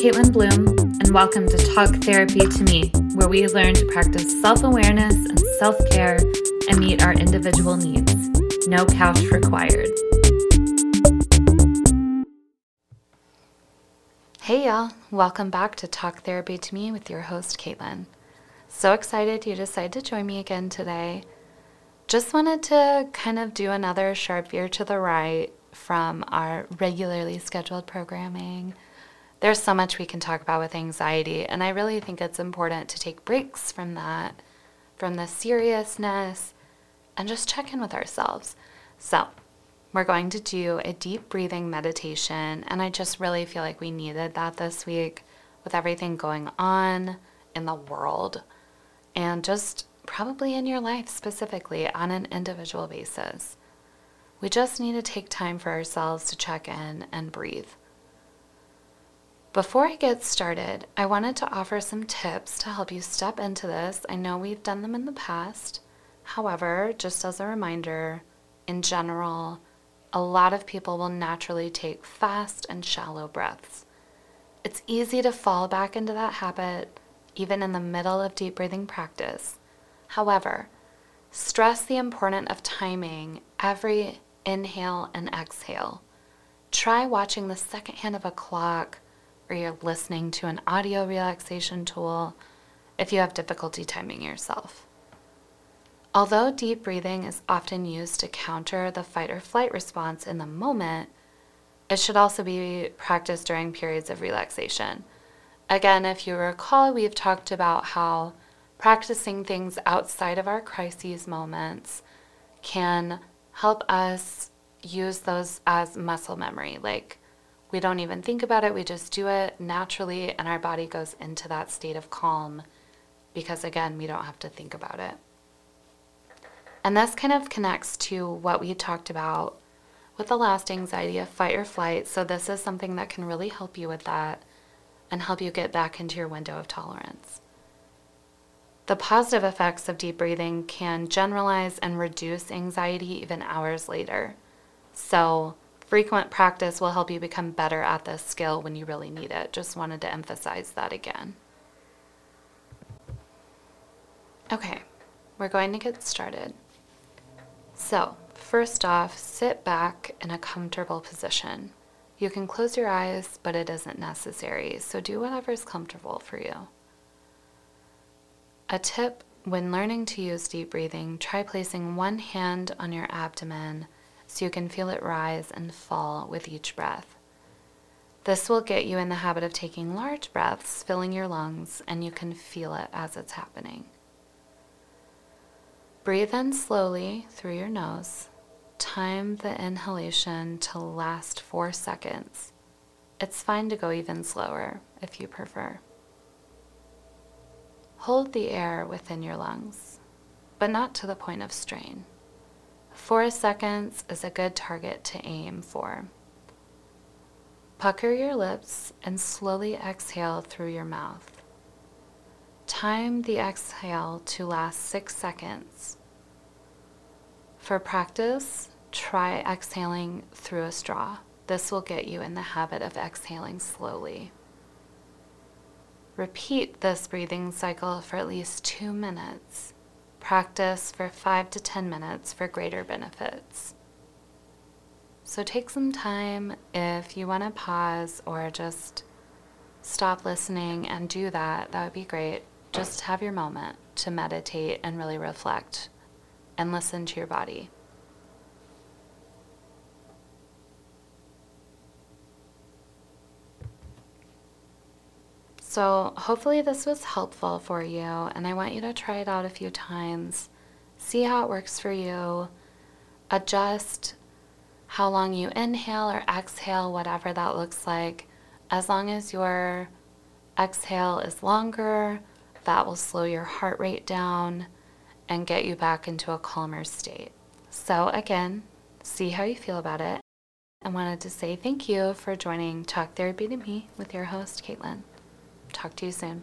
Caitlin Bloom, and welcome to Talk Therapy to Me, where we learn to practice self awareness and self care and meet our individual needs. No couch required. Hey, y'all. Welcome back to Talk Therapy to Me with your host, Caitlin. So excited you decided to join me again today. Just wanted to kind of do another sharp veer to the right from our regularly scheduled programming. There's so much we can talk about with anxiety, and I really think it's important to take breaks from that, from the seriousness, and just check in with ourselves. So, we're going to do a deep breathing meditation, and I just really feel like we needed that this week with everything going on in the world and just probably in your life specifically on an individual basis. We just need to take time for ourselves to check in and breathe. Before I get started, I wanted to offer some tips to help you step into this. I know we've done them in the past. However, just as a reminder, in general, a lot of people will naturally take fast and shallow breaths. It's easy to fall back into that habit even in the middle of deep breathing practice. However, stress the importance of timing every inhale and exhale. Try watching the second hand of a clock or you're listening to an audio relaxation tool if you have difficulty timing yourself. Although deep breathing is often used to counter the fight or flight response in the moment, it should also be practiced during periods of relaxation. Again, if you recall, we've talked about how practicing things outside of our crises moments can help us use those as muscle memory. Like we don't even think about it, we just do it naturally, and our body goes into that state of calm because, again, we don't have to think about it. And this kind of connects to what we talked about with the last anxiety of fight or flight. So, this is something that can really help you with that and help you get back into your window of tolerance. The positive effects of deep breathing can generalize and reduce anxiety even hours later. So, frequent practice will help you become better at this skill when you really need it. Just wanted to emphasize that again. Okay, we're going to get started. So, first off, sit back in a comfortable position. You can close your eyes, but it isn't necessary, so do whatever is comfortable for you. A tip when learning to use deep breathing, try placing one hand on your abdomen so you can feel it rise and fall with each breath. This will get you in the habit of taking large breaths, filling your lungs, and you can feel it as it's happening. Breathe in slowly through your nose. Time the inhalation to last four seconds. It's fine to go even slower if you prefer. Hold the air within your lungs, but not to the point of strain. Four seconds is a good target to aim for. Pucker your lips and slowly exhale through your mouth. Time the exhale to last six seconds. For practice, try exhaling through a straw. This will get you in the habit of exhaling slowly. Repeat this breathing cycle for at least two minutes. Practice for five to 10 minutes for greater benefits. So take some time if you want to pause or just stop listening and do that. That would be great. Just have your moment to meditate and really reflect and listen to your body. So, hopefully, this was helpful for you, and I want you to try it out a few times. See how it works for you. Adjust how long you inhale or exhale, whatever that looks like. As long as your exhale is longer, that will slow your heart rate down and get you back into a calmer state. So, again, see how you feel about it. I wanted to say thank you for joining Talk Therapy to Me with your host, Caitlin. Talk to you soon.